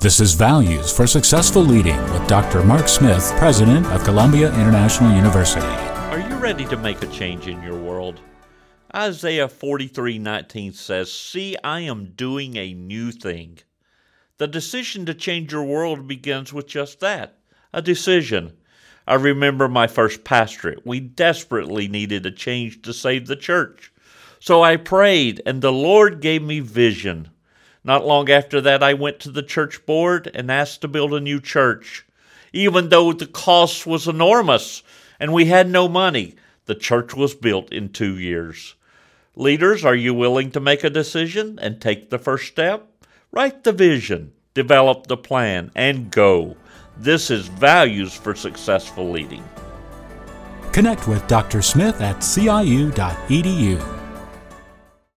This is Values for Successful Leading with Dr. Mark Smith, President of Columbia International University. Are you ready to make a change in your world? Isaiah 43:19 says, "See, I am doing a new thing." The decision to change your world begins with just that, a decision. I remember my first pastorate. We desperately needed a change to save the church. So I prayed, and the Lord gave me vision. Not long after that, I went to the church board and asked to build a new church. Even though the cost was enormous and we had no money, the church was built in two years. Leaders, are you willing to make a decision and take the first step? Write the vision, develop the plan, and go. This is Values for Successful Leading. Connect with Dr. Smith at ciu.edu.